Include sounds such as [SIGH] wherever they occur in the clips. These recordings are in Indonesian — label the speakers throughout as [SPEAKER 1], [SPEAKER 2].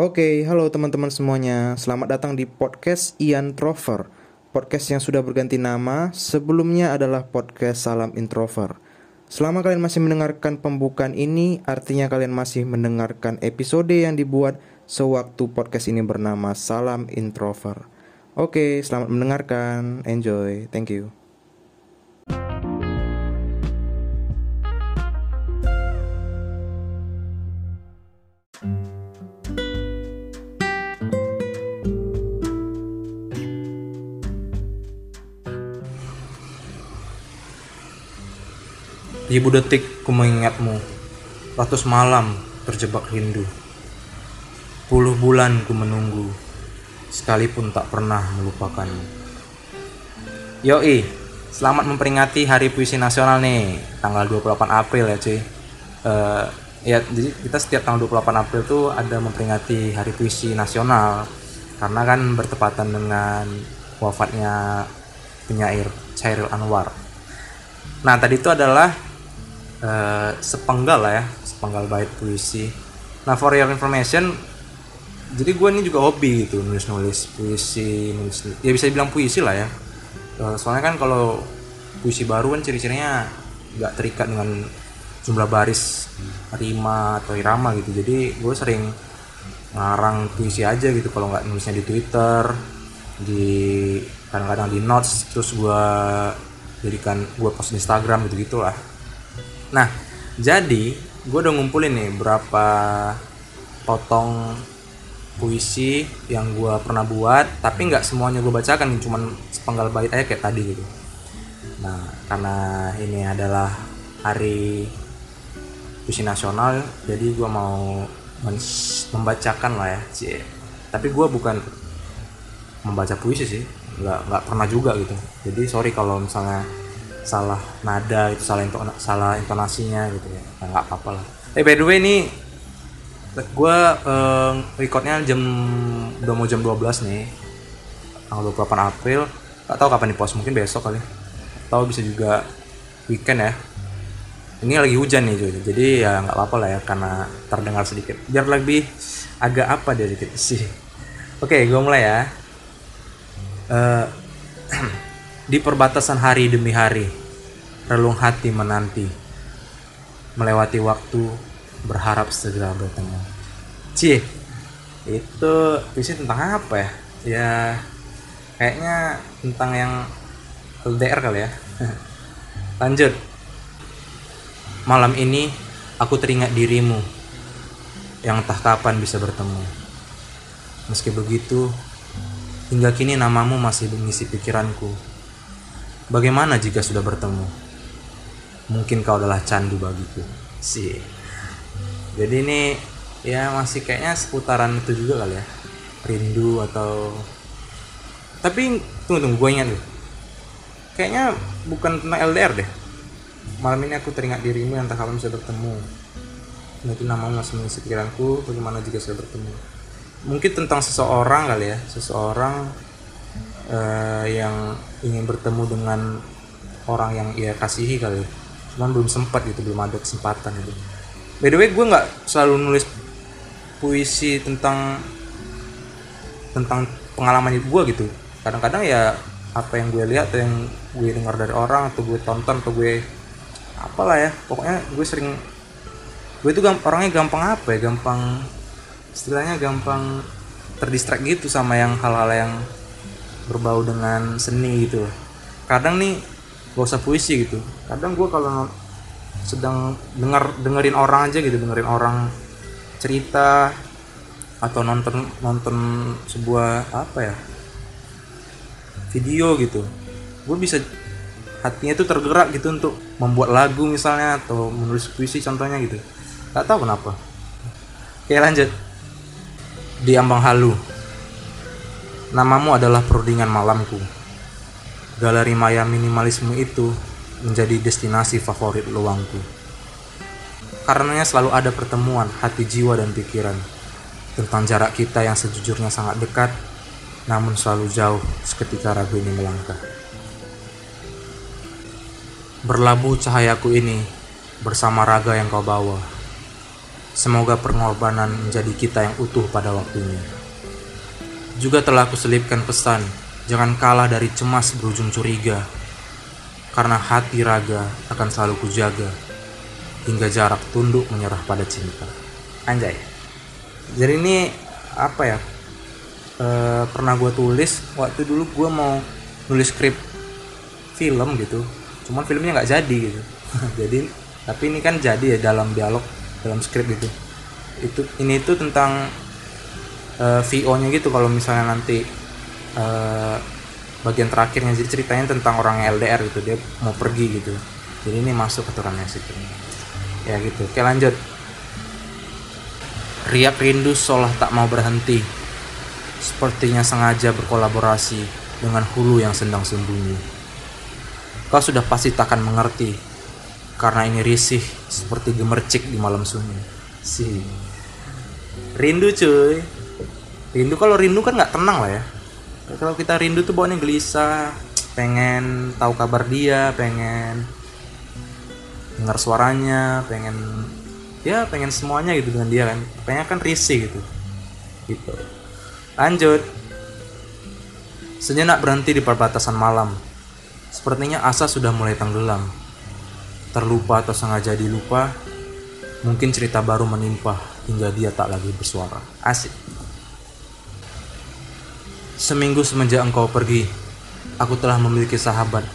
[SPEAKER 1] Oke, halo teman-teman semuanya. Selamat datang di podcast Ian Trover. Podcast yang sudah berganti nama, sebelumnya adalah podcast Salam Introver. Selama kalian masih mendengarkan pembukaan ini, artinya kalian masih mendengarkan episode yang dibuat sewaktu podcast ini bernama Salam Introver. Oke, selamat mendengarkan. Enjoy. Thank you.
[SPEAKER 2] Ribu detik ku mengingatmu, ratus malam terjebak rindu. Puluh bulan ku menunggu, sekalipun tak pernah melupakanmu. Yoi, selamat memperingati Hari Puisi Nasional nih, tanggal 28 April ya cuy. Eh, ya, jadi kita setiap tanggal 28 April tuh ada memperingati Hari Puisi Nasional karena kan bertepatan dengan wafatnya penyair Chairil Anwar. Nah tadi itu adalah eh, sepenggal lah ya, sepenggal bait puisi. Nah for your information, jadi gue ini juga hobi gitu nulis-nulis puisi, nulis ya bisa dibilang puisi lah ya. Eh, soalnya kan kalau puisi baru kan ciri-cirinya nggak terikat dengan jumlah baris rima atau irama gitu. Jadi gue sering ngarang puisi aja gitu kalau nggak nulisnya di Twitter, di kadang-kadang di notes, terus gue jadikan gue post di Instagram gitu gitulah. Nah, jadi gue udah ngumpulin nih berapa potong puisi yang gue pernah buat, tapi nggak semuanya gue bacakan, cuman sepenggal bait aja kayak tadi gitu. Nah, karena ini adalah hari puisi nasional, jadi gue mau membacakan lah ya, cie. Tapi gue bukan membaca puisi sih, nggak nggak pernah juga gitu. Jadi sorry kalau misalnya salah nada itu salah intona, salah intonasinya gitu ya. Nah, nggak apa-apa lah. Eh by the way ini gue eh, recordnya jam udah mau jam 12 nih. Tanggal 28 April. Nggak tahu kapan di post mungkin besok kali. Atau bisa juga weekend ya. Ini lagi hujan nih cuy jadi ya nggak apa-apa lah ya karena terdengar sedikit. Biar lebih agak apa dia sedikit sih. Oke gue mulai ya. Eh, di perbatasan hari demi hari, relung hati menanti, melewati waktu, berharap segera bertemu. Cie, itu puisi tentang apa ya? Ya, kayaknya tentang yang LDR kali ya. [LAUGHS] Lanjut. Malam ini aku teringat dirimu yang entah kapan bisa bertemu. Meski begitu, hingga kini namamu masih mengisi pikiranku. Bagaimana jika sudah bertemu? Mungkin kau adalah candu bagiku. Sih. Jadi ini ya masih kayaknya seputaran itu juga kali ya. Rindu atau tapi tunggu tunggu gue ingat. Kayaknya bukan tentang LDR deh. Malam ini aku teringat dirimu yang tak kapan bisa bertemu. Mungkin namamu masih mengisi pikiranku. Bagaimana jika sudah bertemu? Mungkin tentang seseorang kali ya. Seseorang eh, yang ingin bertemu dengan orang yang ia kasihi kali cuman belum sempat gitu belum ada kesempatan gitu. By the way gue nggak selalu nulis puisi tentang tentang pengalaman hidup gue gitu. Kadang-kadang ya apa yang gue lihat atau yang gue dengar dari orang atau gue tonton atau gue apalah ya. Pokoknya gue sering gue tuh gamp- orangnya gampang apa ya? Gampang istilahnya gampang terdistract gitu sama yang hal-hal yang berbau dengan seni gitu. Kadang nih gak usah puisi gitu. Kadang gue kalau sedang dengar dengerin orang aja gitu dengerin orang cerita atau nonton nonton sebuah apa ya video gitu. Gue bisa hatinya tuh tergerak gitu untuk membuat lagu misalnya atau menulis puisi contohnya gitu. Gak tahu kenapa. Oke lanjut. Di ambang halu Namamu adalah perundingan malamku. Galeri maya minimalisme itu menjadi destinasi favorit luangku. Karenanya selalu ada pertemuan hati jiwa dan pikiran tentang jarak kita yang sejujurnya sangat dekat, namun selalu jauh seketika ragu ini melangkah. Berlabuh cahayaku ini bersama raga yang kau bawa. Semoga pengorbanan menjadi kita yang utuh pada waktunya. Juga telah kuselipkan pesan, jangan kalah dari cemas berujung curiga. Karena hati raga akan selalu kujaga, hingga jarak tunduk menyerah pada cinta. Anjay. Jadi ini apa ya? E, pernah gue tulis waktu dulu gue mau nulis skrip film gitu, cuman filmnya nggak jadi gitu. [LAUGHS] jadi tapi ini kan jadi ya dalam dialog dalam skrip gitu itu ini itu tentang uh, eh, VO nya gitu kalau misalnya nanti uh, bagian terakhirnya jadi ceritanya tentang orang LDR gitu dia mau pergi gitu. Jadi ini masuk aturannya sih. Ya gitu. Oke lanjut. Riak rindu seolah tak mau berhenti. Sepertinya sengaja berkolaborasi dengan hulu yang sedang sembunyi. Kau sudah pasti takkan mengerti karena ini risih seperti gemercik di malam sunyi. Si. Rindu cuy. Rindu kalau rindu kan nggak tenang lah ya. Kalau kita rindu tuh bawaannya gelisah, pengen tahu kabar dia, pengen dengar suaranya, pengen ya pengen semuanya gitu dengan dia kan. Pengen kan risih gitu. Gitu. Lanjut. Sejenak berhenti di perbatasan malam. Sepertinya asa sudah mulai tenggelam terlupa atau sengaja dilupa, mungkin cerita baru menimpa hingga dia tak lagi bersuara. Asik. Seminggu semenjak engkau pergi, aku telah memiliki sahabat.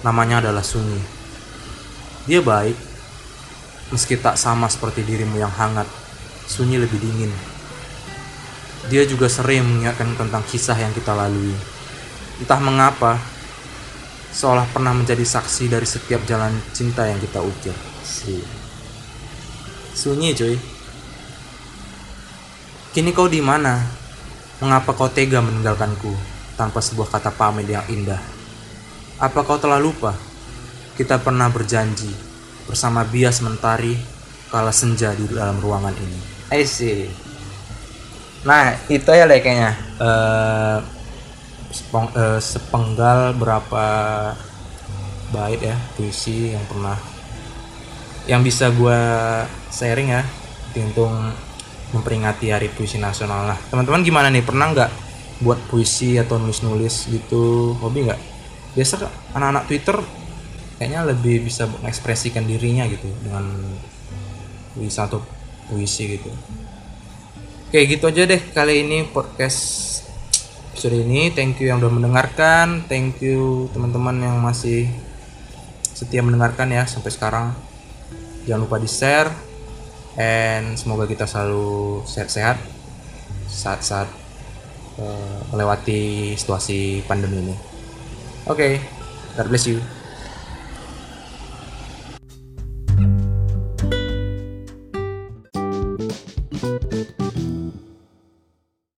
[SPEAKER 2] Namanya adalah Sunyi. Dia baik, meski tak sama seperti dirimu yang hangat. Sunyi lebih dingin. Dia juga sering mengingatkan tentang kisah yang kita lalui. Entah mengapa, seolah pernah menjadi saksi dari setiap jalan cinta yang kita ukir. Si. Sunyi cuy. Kini kau di mana? Mengapa kau tega meninggalkanku tanpa sebuah kata pamit yang indah? Apa kau telah lupa? Kita pernah berjanji bersama bias mentari kala senja di dalam ruangan ini. I see. Nah, itu ya kayaknya. Uh, sepeng, uh, sepenggal berapa bait ya puisi yang pernah yang bisa gue sharing ya untuk memperingati Hari Puisi Nasional. Nah, teman-teman gimana nih? Pernah nggak buat puisi atau nulis-nulis gitu? Hobi nggak? Biasa anak-anak Twitter kayaknya lebih bisa mengekspresikan dirinya gitu dengan puisi atau puisi gitu. Oke, gitu aja deh kali ini podcast episode ini thank you yang udah mendengarkan thank you teman-teman yang masih setia mendengarkan ya sampai sekarang jangan lupa di share and semoga kita selalu sehat-sehat saat-saat uh, melewati situasi pandemi ini. Oke okay, God bless you